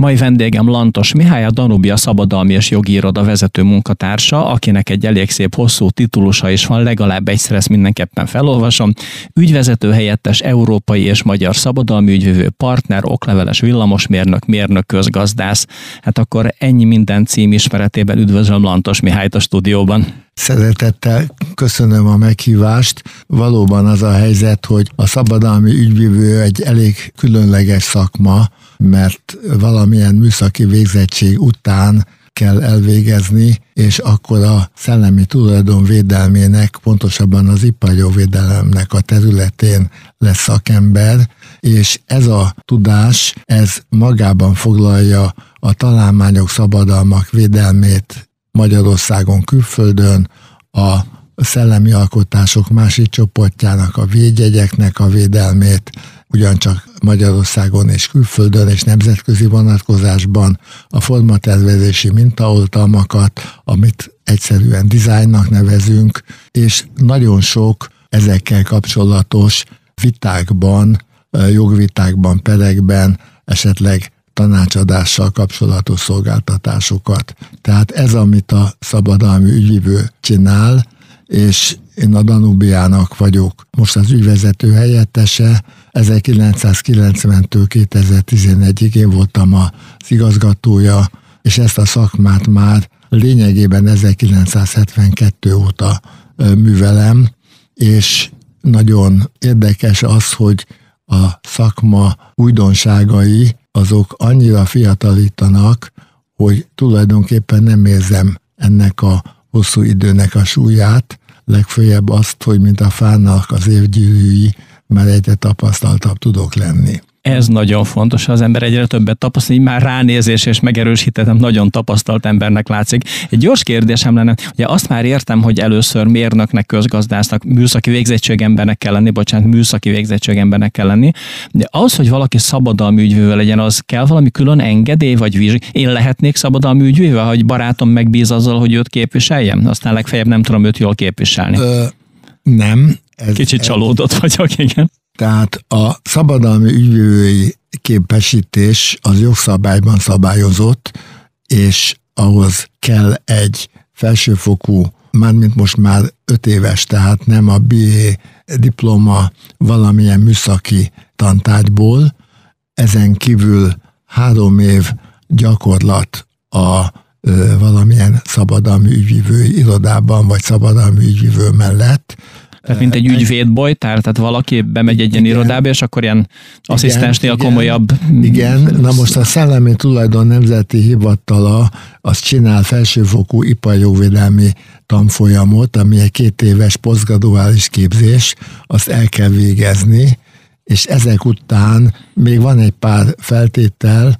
Mai vendégem Lantos Mihály, a Danubia Szabadalmi és Jogi Iroda vezető munkatársa, akinek egy elég szép hosszú titulusa is van, legalább egyszer ezt mindenképpen felolvasom. Ügyvezető helyettes európai és magyar szabadalmi ügyvívő partner, okleveles villamosmérnök, mérnök közgazdász. Hát akkor ennyi minden cím ismeretében üdvözlöm Lantos Mihályt a stúdióban. Szeretettel köszönöm a meghívást. Valóban az a helyzet, hogy a szabadalmi ügyvívő egy elég különleges szakma, mert valamilyen műszaki végzettség után kell elvégezni, és akkor a szellemi tulajdon védelmének, pontosabban az iparjogvédelemnek a területén lesz szakember, és ez a tudás, ez magában foglalja a találmányok, szabadalmak védelmét Magyarországon, külföldön, a szellemi alkotások másik csoportjának, a védjegyeknek a védelmét, ugyancsak Magyarországon és külföldön és nemzetközi vonatkozásban a formatervezési mintaoltalmakat, amit egyszerűen dizájnnak nevezünk, és nagyon sok ezekkel kapcsolatos vitákban, jogvitákban, perekben, esetleg tanácsadással kapcsolatos szolgáltatásokat. Tehát ez, amit a szabadalmi ügyvívő csinál, és én a Danubiának vagyok most az ügyvezető helyettese, 1990-től 2011-ig én voltam az igazgatója, és ezt a szakmát már lényegében 1972 óta művelem, és nagyon érdekes az, hogy a szakma újdonságai azok annyira fiatalítanak, hogy tulajdonképpen nem érzem ennek a hosszú időnek a súlyát, legfőjebb azt, hogy mint a fának az évgyűrűi, már egyre tapasztaltabb tudok lenni. Ez nagyon fontos, ha az ember egyre többet tapasztal, így már ránézés és megerősítettem, nagyon tapasztalt embernek látszik. Egy gyors kérdésem lenne, ugye azt már értem, hogy először mérnöknek, közgazdásznak, műszaki végzettségembernek kell lenni, bocsánat, műszaki végzettségembernek kell lenni, de az, hogy valaki szabadalmi ügyvővel legyen, az kell valami külön engedély vagy vizsg. Én lehetnék szabadalmi ügyvővel, hogy barátom megbíz azzal, hogy őt képviseljem? Aztán legfeljebb nem tudom őt jól képviselni. Ö, nem. Ez, Kicsit csalódott vagyok, igen. Tehát a szabadalmi ügyvői képesítés az jogszabályban szabályozott, és ahhoz kell egy felsőfokú, mármint most már öt éves, tehát nem a BA diploma valamilyen műszaki tantárgyból, ezen kívül három év gyakorlat a ö, valamilyen szabadalmi ügyvívő irodában, vagy szabadalmi ügyvívő mellett, tehát mint egy ügyvédbojtár, tehát valaki bemegy egy ilyen irodába, és akkor ilyen asszisztensnél igen, komolyabb... Igen, na most a Szellemi Tulajdon Nemzeti Hivatala az csinál felsőfokú iparjogvédelmi tanfolyamot, ami egy két éves posztgraduális képzés, azt el kell végezni, és ezek után még van egy pár feltétel,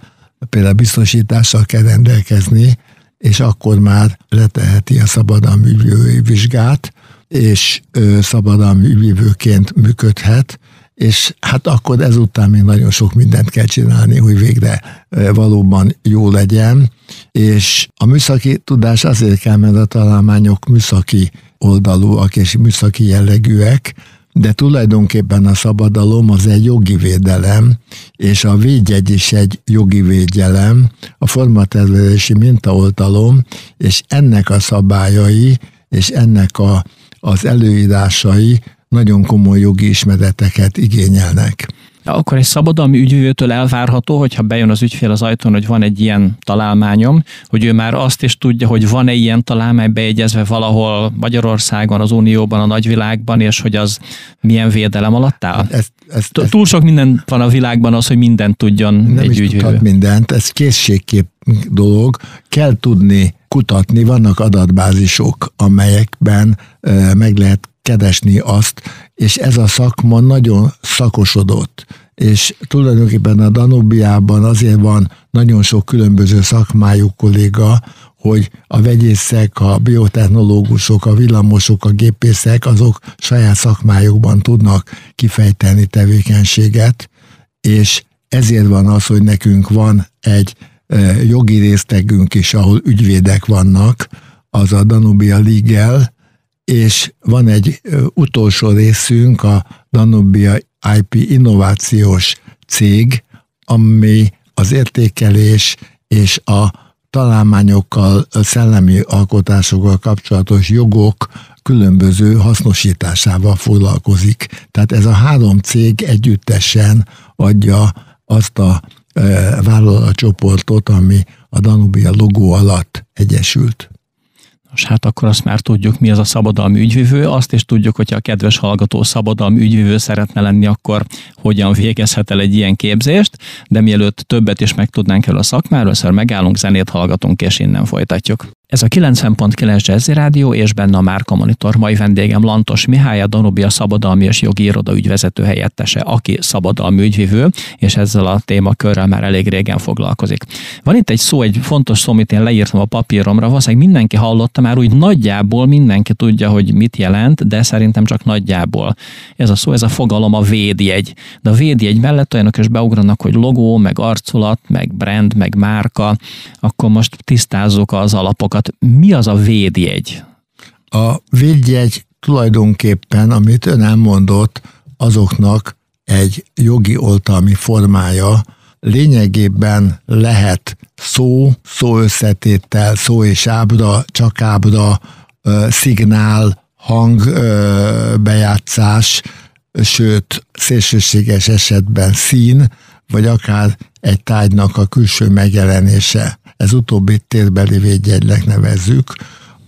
például biztosítással kell rendelkezni, és akkor már leteheti a szabadalmi vizsgát, és szabadalmi ügyvívőként működhet, és hát akkor ezután még nagyon sok mindent kell csinálni, hogy végre valóban jó legyen, és a műszaki tudás azért kell, mert a találmányok műszaki oldalúak és műszaki jellegűek, de tulajdonképpen a szabadalom az egy jogi védelem, és a védjegy is egy jogi védelem, a formatervezési mintaoltalom, és ennek a szabályai, és ennek a az előírásai nagyon komoly jogi ismereteket igényelnek. Akkor egy szabadalmi ügyvőtől elvárható, hogyha bejön az ügyfél az ajtón, hogy van egy ilyen találmányom, hogy ő már azt is tudja, hogy van-e ilyen találmány bejegyezve valahol Magyarországon, az Unióban, a nagyvilágban, és hogy az milyen védelem alatt áll? Ezt, ezt, ezt, Túl sok minden van a világban az, hogy mindent tudjon nem egy is ügyvő. mindent, ez készségkép dolog, kell tudni kutatni, vannak adatbázisok, amelyekben meg lehet keresni azt, és ez a szakma nagyon szakosodott, és tulajdonképpen a Danubiában azért van nagyon sok különböző szakmájú kolléga, hogy a vegyészek, a biotechnológusok, a villamosok, a gépészek, azok saját szakmájukban tudnak kifejteni tevékenységet, és ezért van az, hogy nekünk van egy jogi résztegünk is, ahol ügyvédek vannak, az a Danubia Legal, és van egy utolsó részünk, a Danubia IP innovációs cég, ami az értékelés és a találmányokkal, szellemi alkotásokkal kapcsolatos jogok különböző hasznosításával foglalkozik. Tehát ez a három cég együttesen adja azt a e, vállalatcsoportot, ami a Danubia logó alatt egyesült. Nos, hát akkor azt már tudjuk, mi az a szabadalmi ügyvivő. Azt is tudjuk, hogyha a kedves hallgató szabadalmi ügyvivő szeretne lenni, akkor hogyan végezhet el egy ilyen képzést. De mielőtt többet is megtudnánk el a szakmáról, először megállunk, zenét hallgatunk, és innen folytatjuk. Ez a 90.9 Jazzy Rádió és benne a Márka Monitor. Mai vendégem Lantos Mihály, a Danubia Szabadalmi és Jogi Iroda ügyvezető helyettese, aki szabadalmi ügyvivő, és ezzel a témakörrel már elég régen foglalkozik. Van itt egy szó, egy fontos szó, amit én leírtam a papíromra, valószínűleg mindenki hallotta már úgy nagyjából, mindenki tudja, hogy mit jelent, de szerintem csak nagyjából. Ez a szó, ez a fogalom a védjegy. De a védjegy mellett olyanok is beugranak, hogy logó, meg arculat, meg brand, meg márka, akkor most tisztázzuk az alapokat dolgokat. Mi az a védjegy? A védjegy tulajdonképpen, amit ön elmondott, azoknak egy jogi oltalmi formája, lényegében lehet szó, szó összetétel, szó és ábra, csak ábra, szignál, hang bejátszás, sőt, szélsőséges esetben szín, vagy akár egy tárgynak a külső megjelenése ez utóbbi térbeli védjegynek nevezzük.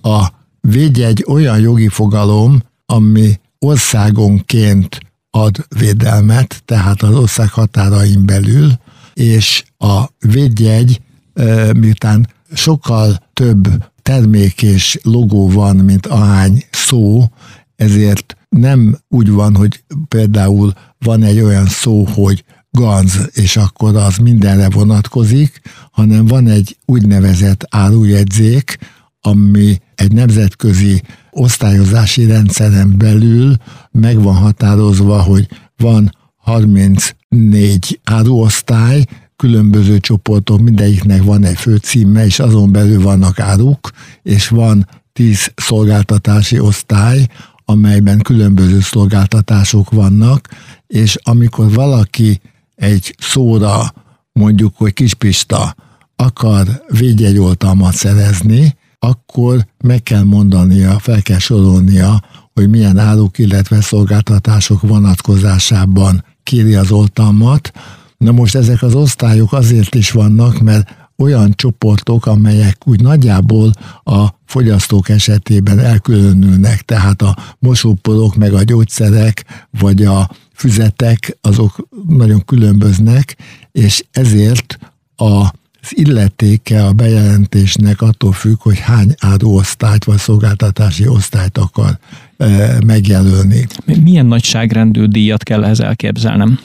A védjegy olyan jogi fogalom, ami országonként ad védelmet, tehát az ország határain belül, és a védjegy, miután sokkal több termék és logó van, mint ahány szó, ezért nem úgy van, hogy például van egy olyan szó, hogy ganz, és akkor az mindenre vonatkozik, hanem van egy úgynevezett árujegyzék, ami egy nemzetközi osztályozási rendszeren belül meg van határozva, hogy van 34 áruosztály, különböző csoportok, mindegyiknek van egy főcíme, és azon belül vannak áruk, és van 10 szolgáltatási osztály, amelyben különböző szolgáltatások vannak, és amikor valaki egy szóra, mondjuk, hogy Kispista akar védjegyoltalmat szerezni, akkor meg kell mondania, fel kell sorolnia, hogy milyen áruk, illetve szolgáltatások vonatkozásában kéri az oltalmat. Na most ezek az osztályok azért is vannak, mert olyan csoportok, amelyek úgy nagyjából a fogyasztók esetében elkülönülnek, tehát a mosóporok, meg a gyógyszerek, vagy a füzetek, azok nagyon különböznek, és ezért a az illetéke a bejelentésnek attól függ, hogy hány áruosztályt vagy szolgáltatási osztályt akar e, megjelölni. Milyen nagyságrendű díjat kell ehhez elképzelnem?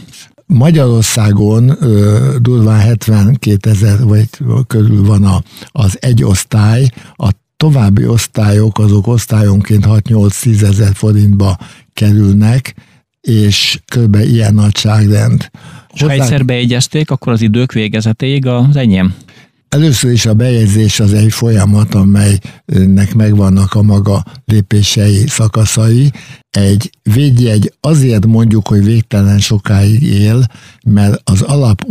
Magyarországon ö, durván 72 ezer vagy körül van a, az egy osztály, a további osztályok azok osztályonként 6-8-10 ezer forintba kerülnek, és kb. ilyen nagyságrend. És ha egyszer beegyezték, akkor az idők végezetéig az enyém? Először is a bejegyzés az egy folyamat, amelynek megvannak a maga lépései, szakaszai. Egy védjegy azért mondjuk, hogy végtelen sokáig él, mert az alap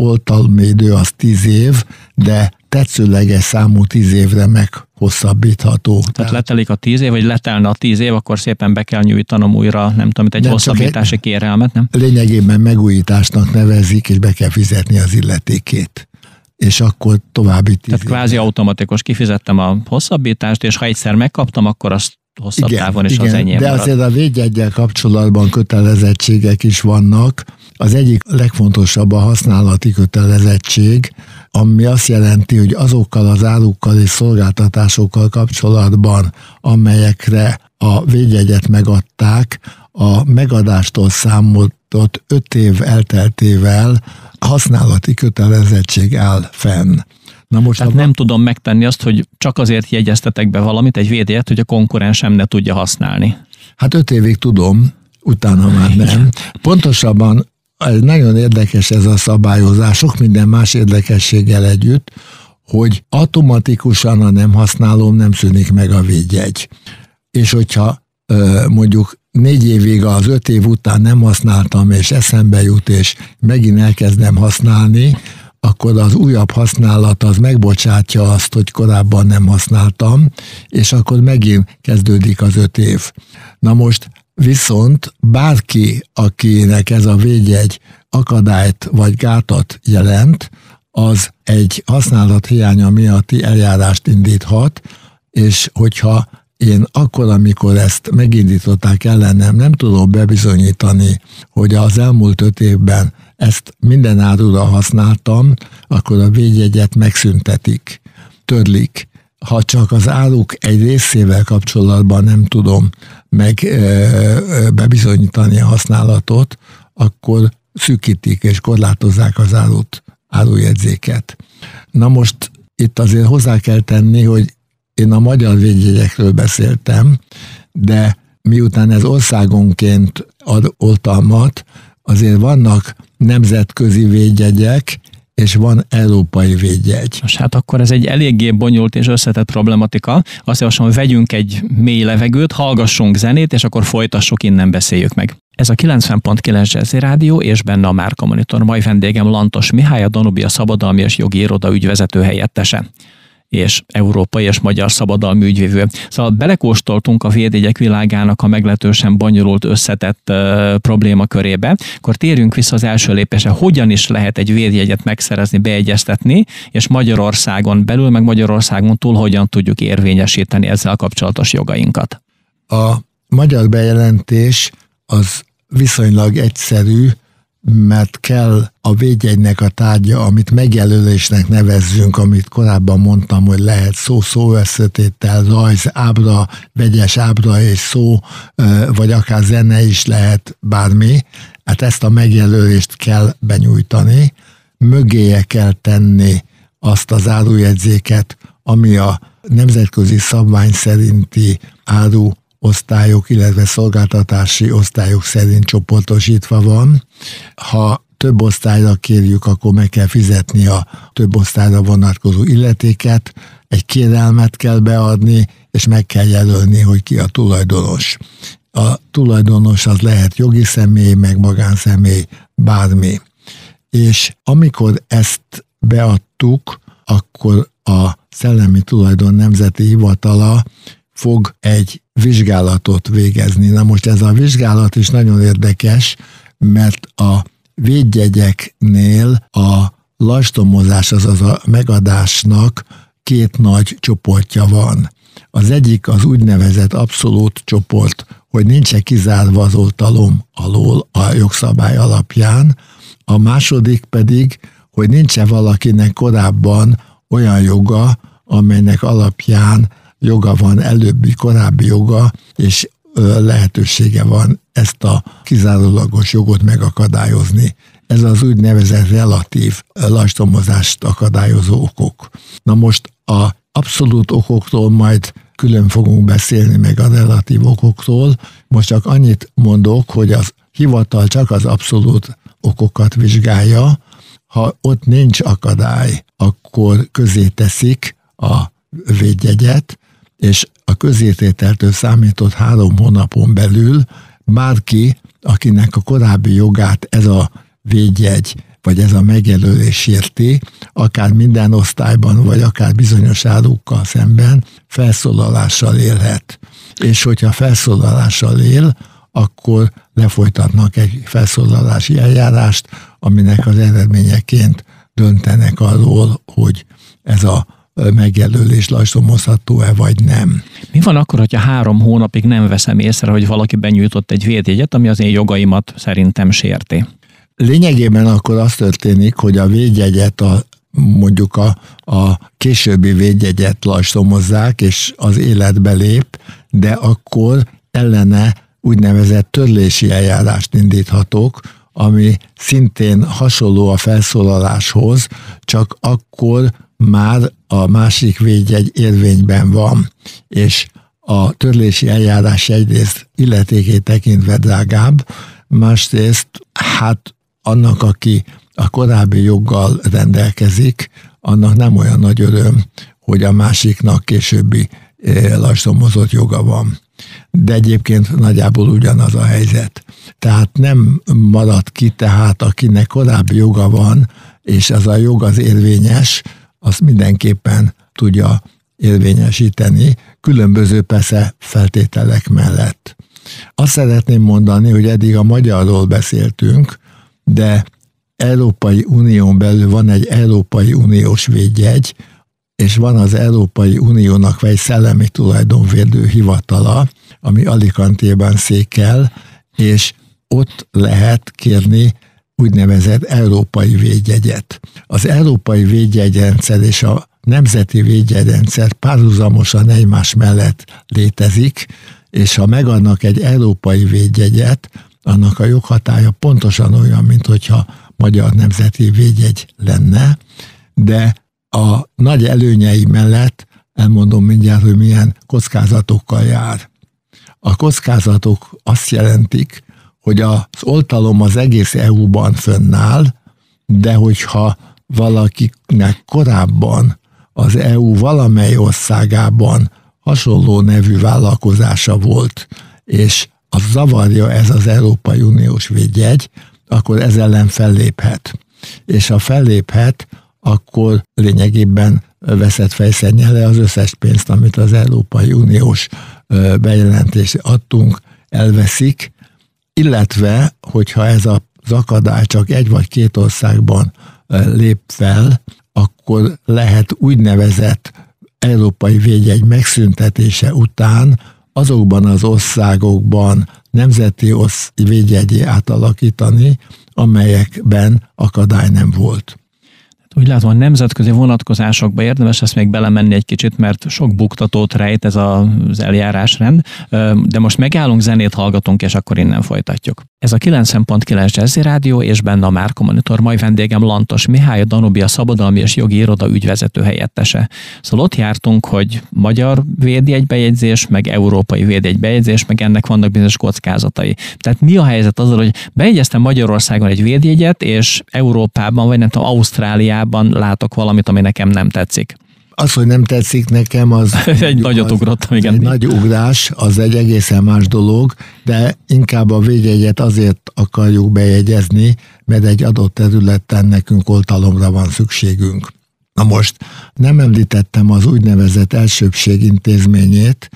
idő az tíz év, de tetszőleges számú tíz évre meghosszabbítható. Tehát, Tehát letelik a tíz év, vagy letelne a tíz év, akkor szépen be kell nyújtanom újra, nem tudom, egy nem hosszabbítási kérelmet, nem? Lényegében megújításnak nevezik, és be kell fizetni az illetékét és akkor további tíz Tehát kvázi automatikus kifizettem a hosszabbítást, és ha egyszer megkaptam, akkor azt hosszabb igen, távon is igen, az enyém De marad. azért a védjegyel kapcsolatban kötelezettségek is vannak. Az egyik legfontosabb a használati kötelezettség, ami azt jelenti, hogy azokkal az árukkal és szolgáltatásokkal kapcsolatban, amelyekre a védjegyet megadták, a megadástól számoltott öt év elteltével használati kötelezettség áll fenn. Na most Tehát nem tudom megtenni azt, hogy csak azért jegyeztetek be valamit, egy védélyet, hogy a konkurensem ne tudja használni. Hát öt évig tudom, utána már nem. Pontosabban ez nagyon érdekes ez a szabályozás, sok minden más érdekességgel együtt, hogy automatikusan, a nem használom, nem szűnik meg a védjegy. És hogyha mondjuk négy évig az öt év után nem használtam, és eszembe jut, és megint elkezdem használni, akkor az újabb használat az megbocsátja azt, hogy korábban nem használtam, és akkor megint kezdődik az öt év. Na most viszont bárki, akinek ez a védjegy akadályt vagy gátat jelent, az egy használat hiánya miatti eljárást indíthat, és hogyha én akkor, amikor ezt megindították ellenem, nem tudom bebizonyítani, hogy az elmúlt öt évben ezt minden árura használtam, akkor a védjegyet megszüntetik, törlik. Ha csak az áruk egy részével kapcsolatban nem tudom meg bebizonyítani a használatot, akkor szűkítik és korlátozzák az árut, árujegyzéket. Na most itt azért hozzá kell tenni, hogy én a magyar védjegyekről beszéltem, de miután ez országonként ad oltalmat, azért vannak nemzetközi védjegyek, és van európai védjegy. Most hát akkor ez egy eléggé bonyolult és összetett problematika. Azt javaslom, hogy vegyünk egy mély levegőt, hallgassunk zenét, és akkor folytassuk, innen beszéljük meg. Ez a 90.9 Jazzy Rádió, és benne a Márka Monitor. Mai vendégem Lantos Mihály, a Danubia Szabadalmi és Jogi Iroda ügyvezető helyettese és európai és magyar szabadalmi ügyvívő. Szóval belekóstoltunk a védjegyek világának a meglehetősen bonyolult összetett uh, probléma körébe, akkor térjünk vissza az első lépésre, hogyan is lehet egy védjegyet megszerezni, beegyeztetni, és Magyarországon belül, meg Magyarországon túl hogyan tudjuk érvényesíteni ezzel kapcsolatos jogainkat. A magyar bejelentés az viszonylag egyszerű, mert kell a védjegynek a tárgya, amit megjelölésnek nevezzünk, amit korábban mondtam, hogy lehet szó, szó összetétel, rajz, ábra, vegyes ábra és szó, vagy akár zene is lehet bármi. Hát ezt a megjelölést kell benyújtani, mögéje kell tenni azt az árujegyzéket, ami a nemzetközi szabvány szerinti áru osztályok, illetve szolgáltatási osztályok szerint csoportosítva van. Ha több osztályra kérjük, akkor meg kell fizetni a több osztályra vonatkozó illetéket, egy kérelmet kell beadni, és meg kell jelölni, hogy ki a tulajdonos. A tulajdonos az lehet jogi személy, meg magánszemély, bármi. És amikor ezt beadtuk, akkor a Szellemi Tulajdon Nemzeti Hivatala fog egy vizsgálatot végezni. Na most ez a vizsgálat is nagyon érdekes, mert a védjegyeknél a lastomozás, azaz a megadásnak két nagy csoportja van. Az egyik az úgynevezett abszolút csoport, hogy nincs kizárva az oltalom alól a jogszabály alapján, a második pedig, hogy nincs valakinek korábban olyan joga, amelynek alapján joga van, előbbi, korábbi joga, és lehetősége van ezt a kizárólagos jogot megakadályozni. Ez az úgynevezett relatív lastomozást akadályozó okok. Na most a abszolút okoktól majd külön fogunk beszélni, meg a relatív okoktól. Most csak annyit mondok, hogy az hivatal csak az abszolút okokat vizsgálja, ha ott nincs akadály, akkor közé teszik a védjegyet, és a közértételtől számított három hónapon belül bárki, akinek a korábbi jogát ez a védjegy vagy ez a megjelölés érti, akár minden osztályban, vagy akár bizonyos árukkal szemben felszólalással élhet. És hogyha felszólalással él, akkor lefolytatnak egy felszólalási eljárást, aminek az eredményeként döntenek arról, hogy ez a megjelölés lassomozható-e vagy nem. Mi van akkor, hogyha három hónapig nem veszem észre, hogy valaki benyújtott egy védjegyet, ami az én jogaimat szerintem sérti? Lényegében akkor az történik, hogy a védjegyet a mondjuk a, a későbbi védjegyet lassomozzák, és az életbe lép, de akkor ellene úgynevezett törlési eljárást indíthatók, ami szintén hasonló a felszólaláshoz, csak akkor már a másik védjegy érvényben van, és a törlési eljárás egyrészt illetékét tekintve drágább, másrészt hát annak, aki a korábbi joggal rendelkezik, annak nem olyan nagy öröm, hogy a másiknak későbbi eh, lassomozott joga van. De egyébként nagyjából ugyanaz a helyzet. Tehát nem marad ki, tehát akinek korábbi joga van, és az a jog az érvényes, azt mindenképpen tudja érvényesíteni, különböző persze feltételek mellett. Azt szeretném mondani, hogy eddig a magyarról beszéltünk, de Európai Unión belül van egy Európai Uniós védjegy, és van az Európai Uniónak egy szellemi tulajdonvédő hivatala, ami Alicantében székel, és ott lehet kérni úgynevezett európai védjegyet. Az európai védjegyrendszer és a nemzeti védjegyrendszer párhuzamosan egymás mellett létezik, és ha megadnak egy európai védjegyet, annak a joghatája pontosan olyan, mint hogyha magyar nemzeti védjegy lenne, de a nagy előnyei mellett elmondom mindjárt, hogy milyen kockázatokkal jár. A kockázatok azt jelentik, hogy az oltalom az egész EU-ban fönnáll, de hogyha valakinek korábban az EU valamely országában hasonló nevű vállalkozása volt, és az zavarja ez az Európai Uniós védjegy, akkor ez ellen felléphet. És ha felléphet, akkor lényegében veszett fejszennyele az összes pénzt, amit az Európai Uniós bejelentés adtunk, elveszik, illetve, hogyha ez az akadály csak egy vagy két országban lép fel, akkor lehet úgynevezett európai védjegy megszüntetése után azokban az országokban nemzeti védjegyé átalakítani, amelyekben akadály nem volt úgy látom, a nemzetközi vonatkozásokba érdemes ezt még belemenni egy kicsit, mert sok buktatót rejt ez az eljárásrend, de most megállunk, zenét hallgatunk, és akkor innen folytatjuk. Ez a 90.9 Jazzy Rádió, és benne a Márka Monitor, mai vendégem Lantos Mihály, a Danubia Szabadalmi és Jogi Iroda ügyvezető helyettese. Szóval ott jártunk, hogy magyar védjegybejegyzés, meg európai védjegybejegyzés, meg ennek vannak bizonyos kockázatai. Tehát mi a helyzet azzal, hogy bejegyeztem Magyarországon egy védjegyet, és Európában, vagy nem tudom, Ausztráliában valójában látok valamit, ami nekem nem tetszik. Az, hogy nem tetszik nekem, az... egy nagyot ugrottam, igen. Egy nagy ugrás, az egy egészen más dolog, de inkább a védjegyet azért akarjuk bejegyezni, mert egy adott területen nekünk oltalomra van szükségünk. Na most nem említettem az úgynevezett elsőbség intézményét,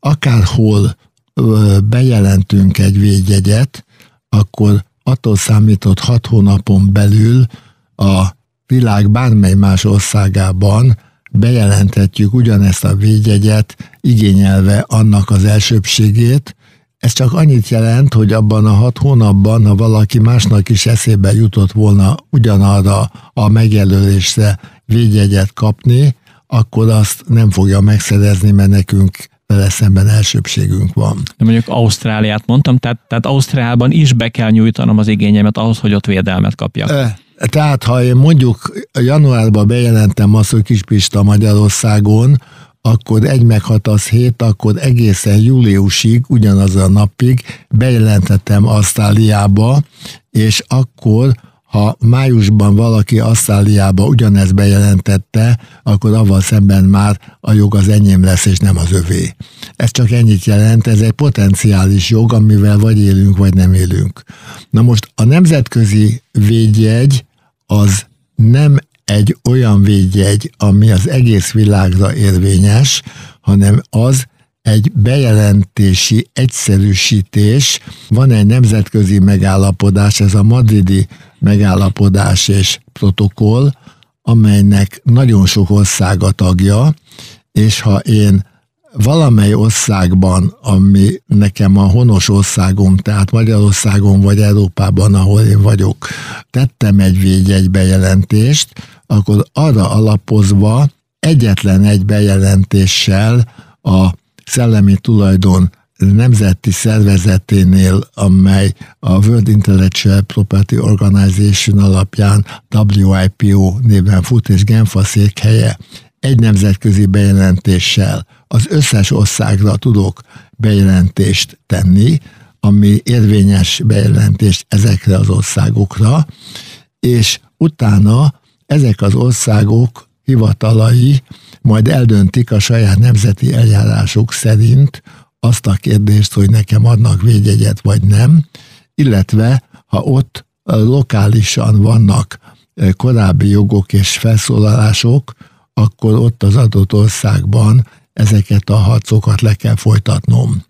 akárhol bejelentünk egy védjegyet, akkor attól számított hat hónapon belül a világ bármely más országában bejelenthetjük ugyanezt a védjegyet, igényelve annak az elsőbségét. Ez csak annyit jelent, hogy abban a hat hónapban, ha valaki másnak is eszébe jutott volna ugyanarra a megjelölésre védjegyet kapni, akkor azt nem fogja megszerezni, mert nekünk vele szemben elsőbségünk van. De mondjuk Ausztráliát mondtam, tehát, tehát Ausztráliában is be kell nyújtanom az igényemet ahhoz, hogy ott védelmet kapjak. E, tehát, ha én mondjuk januárban bejelentem azt, hogy Kispista Magyarországon, akkor egy meghat az hét, akkor egészen júliusig, ugyanaz a napig bejelentettem Asztáliába, és akkor ha májusban valaki Asztáliába ugyanezt bejelentette, akkor avval szemben már a jog az enyém lesz, és nem az övé. Ez csak ennyit jelent, ez egy potenciális jog, amivel vagy élünk, vagy nem élünk. Na most a nemzetközi védjegy az nem egy olyan védjegy, ami az egész világra érvényes, hanem az egy bejelentési egyszerűsítés. Van egy nemzetközi megállapodás, ez a madridi megállapodás és protokoll, amelynek nagyon sok országa tagja, és ha én valamely országban, ami nekem a honos országom, tehát Magyarországon vagy Európában, ahol én vagyok, tettem egy védjegy bejelentést, akkor arra alapozva egyetlen egy bejelentéssel a szellemi tulajdon nemzeti szervezeténél, amely a World Intellectual Property Organization alapján WIPO néven fut, és Genfa székhelye egy nemzetközi bejelentéssel az összes országra tudok bejelentést tenni, ami érvényes bejelentést ezekre az országokra, és utána ezek az országok hivatalai majd eldöntik a saját nemzeti eljárásuk szerint azt a kérdést, hogy nekem adnak védjegyet vagy nem, illetve ha ott lokálisan vannak korábbi jogok és felszólalások, akkor ott az adott országban ezeket a harcokat le kell folytatnom.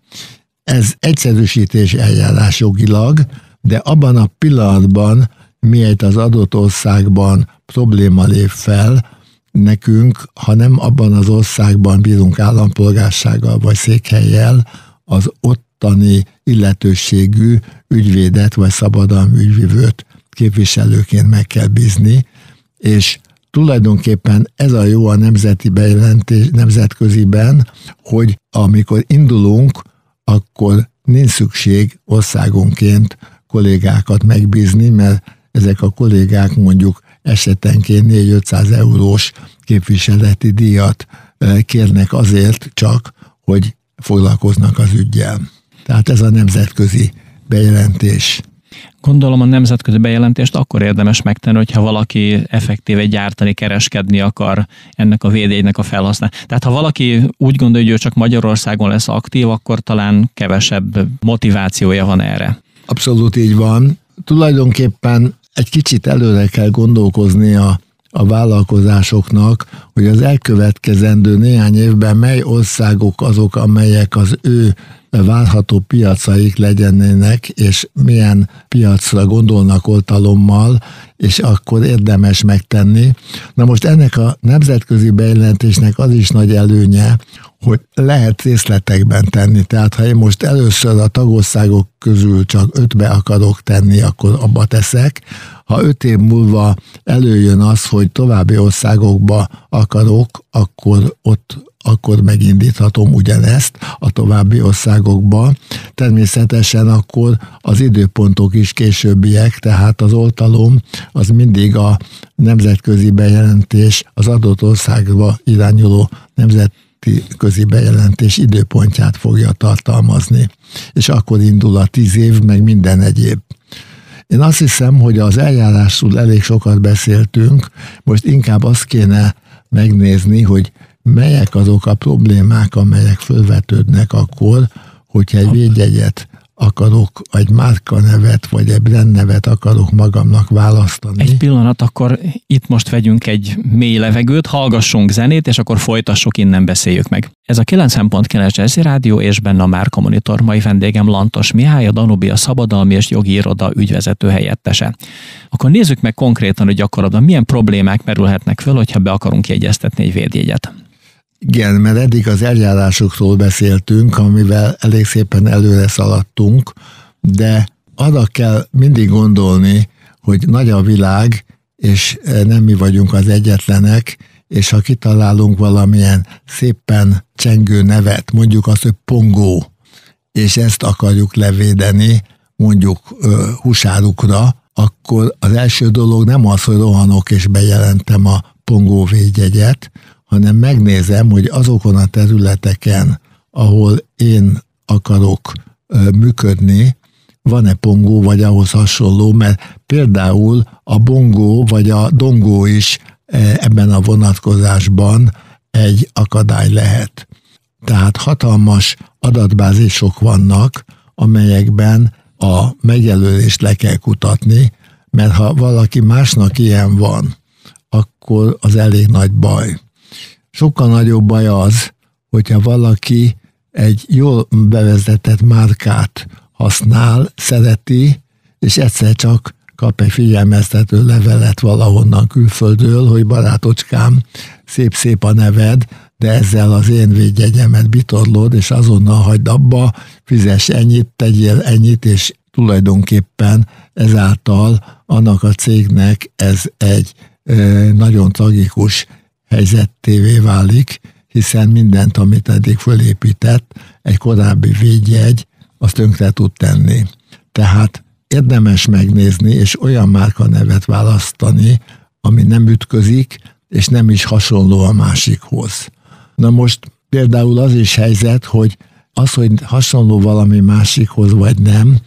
Ez egyszerűsítés eljárás jogilag, de abban a pillanatban, miért az adott országban probléma lép fel, nekünk, ha nem abban az országban bírunk állampolgársággal vagy székhelyjel, az ottani illetőségű ügyvédet vagy szabadalmi ügyvivőt képviselőként meg kell bízni, és tulajdonképpen ez a jó a nemzeti bejelentés, nemzetköziben, hogy amikor indulunk, akkor nincs szükség országonként kollégákat megbízni, mert ezek a kollégák mondjuk esetenként 4-500 eurós képviseleti díjat kérnek azért csak, hogy foglalkoznak az ügyjel. Tehát ez a nemzetközi bejelentés. Gondolom a nemzetközi bejelentést akkor érdemes megtenni, hogyha valaki effektíve gyártani, kereskedni akar ennek a védjegynek a felhasználását. Tehát ha valaki úgy gondolja, hogy ő csak Magyarországon lesz aktív, akkor talán kevesebb motivációja van erre. Abszolút így van. Tulajdonképpen egy kicsit előre kell gondolkozni a, a vállalkozásoknak, hogy az elkövetkezendő néhány évben mely országok azok, amelyek az ő várható piacaik legyenének, és milyen piacra gondolnak oltalommal, és akkor érdemes megtenni. Na most ennek a nemzetközi bejelentésnek az is nagy előnye, hogy lehet részletekben tenni. Tehát ha én most először a tagországok közül csak ötbe akarok tenni, akkor abba teszek. Ha öt év múlva előjön az, hogy további országokba akarok, akkor ott akkor megindíthatom ugyanezt a további országokba. Természetesen akkor az időpontok is későbbiek, tehát az oltalom az mindig a nemzetközi bejelentés, az adott országba irányuló nemzetközi bejelentés időpontját fogja tartalmazni. És akkor indul a tíz év, meg minden egyéb. Én azt hiszem, hogy az eljárásról elég sokat beszéltünk, most inkább azt kéne megnézni, hogy melyek azok a problémák, amelyek fölvetődnek akkor, hogyha egy védjegyet akarok, egy márka nevet, vagy egy brand nevet akarok magamnak választani. Egy pillanat, akkor itt most vegyünk egy mély levegőt, hallgassunk zenét, és akkor folytassuk, innen beszéljük meg. Ez a 9.9 Jazzy Rádió, és benne a Márka Monitor. Mai vendégem Lantos Mihály, a Danubia Szabadalmi és Jogi Iroda ügyvezető helyettese. Akkor nézzük meg konkrétan, hogy gyakorlatban milyen problémák merülhetnek föl, hogyha be akarunk jegyeztetni egy védjegyet. Igen, mert eddig az eljárásokról beszéltünk, amivel elég szépen előre szaladtunk, de arra kell mindig gondolni, hogy nagy a világ, és nem mi vagyunk az egyetlenek, és ha kitalálunk valamilyen szépen csengő nevet, mondjuk azt, hogy pongó, és ezt akarjuk levédeni, mondjuk húsárukra, akkor az első dolog nem az, hogy rohanok és bejelentem a pongó védjegyet, hanem megnézem, hogy azokon a területeken, ahol én akarok működni, van-e pongó, vagy ahhoz hasonló, mert például a bongó, vagy a dongó is ebben a vonatkozásban egy akadály lehet. Tehát hatalmas adatbázisok vannak, amelyekben a megjelölést le kell kutatni, mert ha valaki másnak ilyen van, akkor az elég nagy baj. Sokkal nagyobb baj az, hogyha valaki egy jól bevezetett márkát használ, szereti, és egyszer csak kap egy figyelmeztető levelet valahonnan külföldről, hogy barátocskám, szép-szép a neved, de ezzel az én védjegyemet bitorlod, és azonnal hagyd abba, fizes ennyit, tegyél ennyit, és tulajdonképpen ezáltal annak a cégnek ez egy nagyon tragikus helyzettévé válik, hiszen mindent, amit eddig fölépített, egy korábbi védjegy, azt tönkre tud tenni. Tehát érdemes megnézni, és olyan márka nevet választani, ami nem ütközik, és nem is hasonló a másikhoz. Na most például az is helyzet, hogy az, hogy hasonló valami másikhoz vagy nem,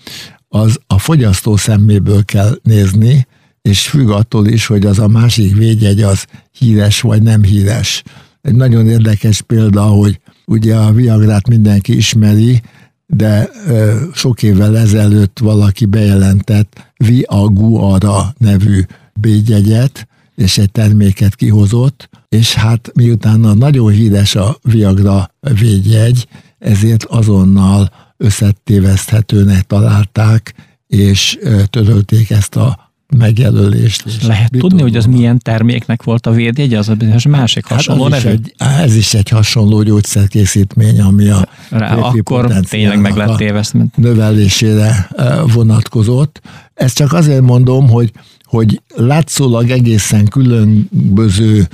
az a fogyasztó szemméből kell nézni, és függ attól is, hogy az a másik védjegy az híres vagy nem híres. Egy nagyon érdekes példa, hogy ugye a Viagrát mindenki ismeri, de ö, sok évvel ezelőtt valaki bejelentett Viaguara nevű védjegyet, és egy terméket kihozott, és hát miután a nagyon híres a Viagra védjegy, ezért azonnal összetéveszthetőnek találták, és törölték ezt a megjelölést. És lehet tudni, hogy az milyen terméknek volt a védjegy, az a bizonyos másik hát hasonló hát nevű? Egy, ez is egy hasonló gyógyszerkészítmény, ami a Rá, akkor tényleg meg lett tévesztve. növelésére vonatkozott. Ezt csak azért mondom, hogy, hogy látszólag egészen különböző,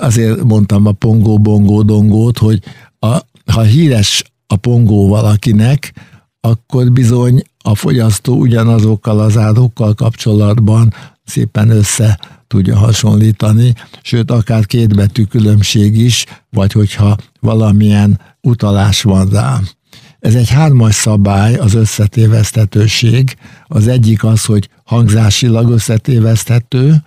azért mondtam a pongó, bongó, dongót, hogy a, ha híres a pongó valakinek, akkor bizony a fogyasztó ugyanazokkal az árukkal kapcsolatban szépen össze tudja hasonlítani, sőt akár kétbetű különbség is, vagy hogyha valamilyen utalás van rá. Ez egy hármas szabály, az összetéveszthetőség. Az egyik az, hogy hangzásilag összetéveszthető,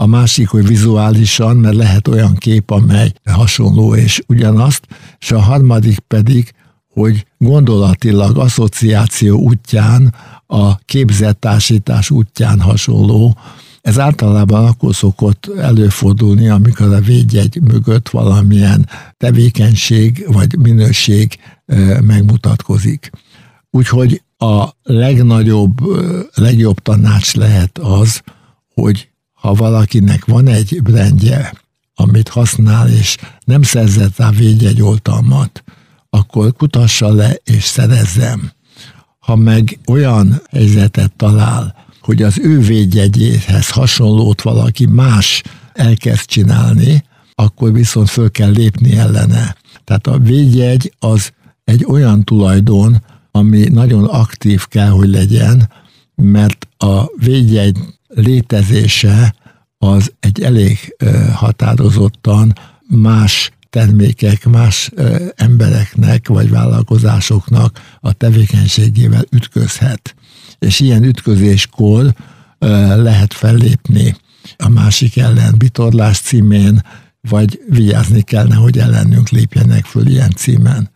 a másik, hogy vizuálisan, mert lehet olyan kép, amely hasonló és ugyanazt, és a harmadik pedig, hogy gondolatilag asszociáció útján, a képzettársítás útján hasonló, ez általában akkor szokott előfordulni, amikor a védjegy mögött valamilyen tevékenység vagy minőség megmutatkozik. Úgyhogy a legnagyobb, legjobb tanács lehet az, hogy ha valakinek van egy brendje, amit használ, és nem szerzett rá védjegyoltalmat, akkor kutassa le és szerezzem. Ha meg olyan helyzetet talál, hogy az ő védjegyéhez hasonlót valaki más elkezd csinálni, akkor viszont föl kell lépni ellene. Tehát a védjegy az egy olyan tulajdon, ami nagyon aktív kell, hogy legyen, mert a védjegy létezése az egy elég határozottan más termékek más embereknek vagy vállalkozásoknak a tevékenységével ütközhet. És ilyen ütközéskor lehet fellépni a másik ellen bitorlás címén, vagy vigyázni kellene, hogy ellenünk lépjenek föl ilyen címen.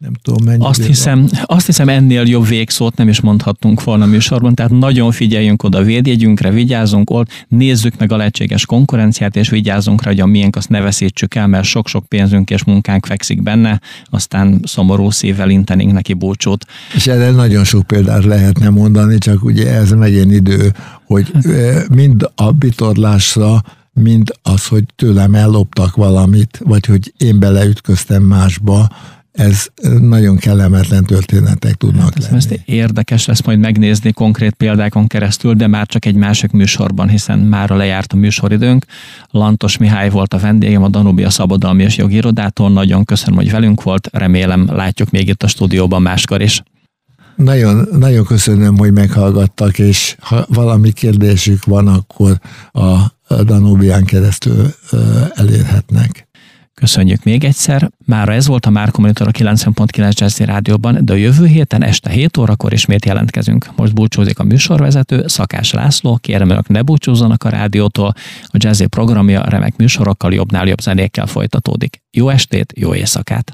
Nem tudom, mennyi azt hiszem, azt hiszem ennél jobb végszót nem is mondhattunk volna a műsorban, tehát nagyon figyeljünk oda védjegyünkre, vigyázzunk ott, nézzük meg a lehetséges konkurenciát, és vigyázzunk rá, hogy a miénk azt ne veszítsük el, mert sok-sok pénzünk és munkánk fekszik benne, aztán szomorú szívvel intenénk neki búcsút. És erre nagyon sok példát lehetne mondani, csak ugye ez megint idő, hogy mind a bitorlásra, mind az, hogy tőlem elloptak valamit, vagy hogy én beleütköztem másba, ez nagyon kellemetlen történetek tudnak hát lenni. Ezt érdekes lesz majd megnézni konkrét példákon keresztül, de már csak egy másik műsorban, hiszen már lejárt a műsoridőnk. Lantos Mihály volt a vendégem a Danubia Szabadalmi és Jogi Irodától. Nagyon köszönöm, hogy velünk volt. Remélem látjuk még itt a stúdióban máskor is. Nagyon, nagyon köszönöm, hogy meghallgattak, és ha valami kérdésük van, akkor a Danubián keresztül elérhetnek. Köszönjük még egyszer. Mára ez volt a Márko Monitor a 90.9 Jazzy Rádióban, de a jövő héten este 7 órakor ismét jelentkezünk. Most búcsúzik a műsorvezető, Szakás László. Kérem önök ne búcsúzzanak a rádiótól. A Jazzy programja remek műsorokkal, jobbnál jobb zenékkel folytatódik. Jó estét, jó éjszakát!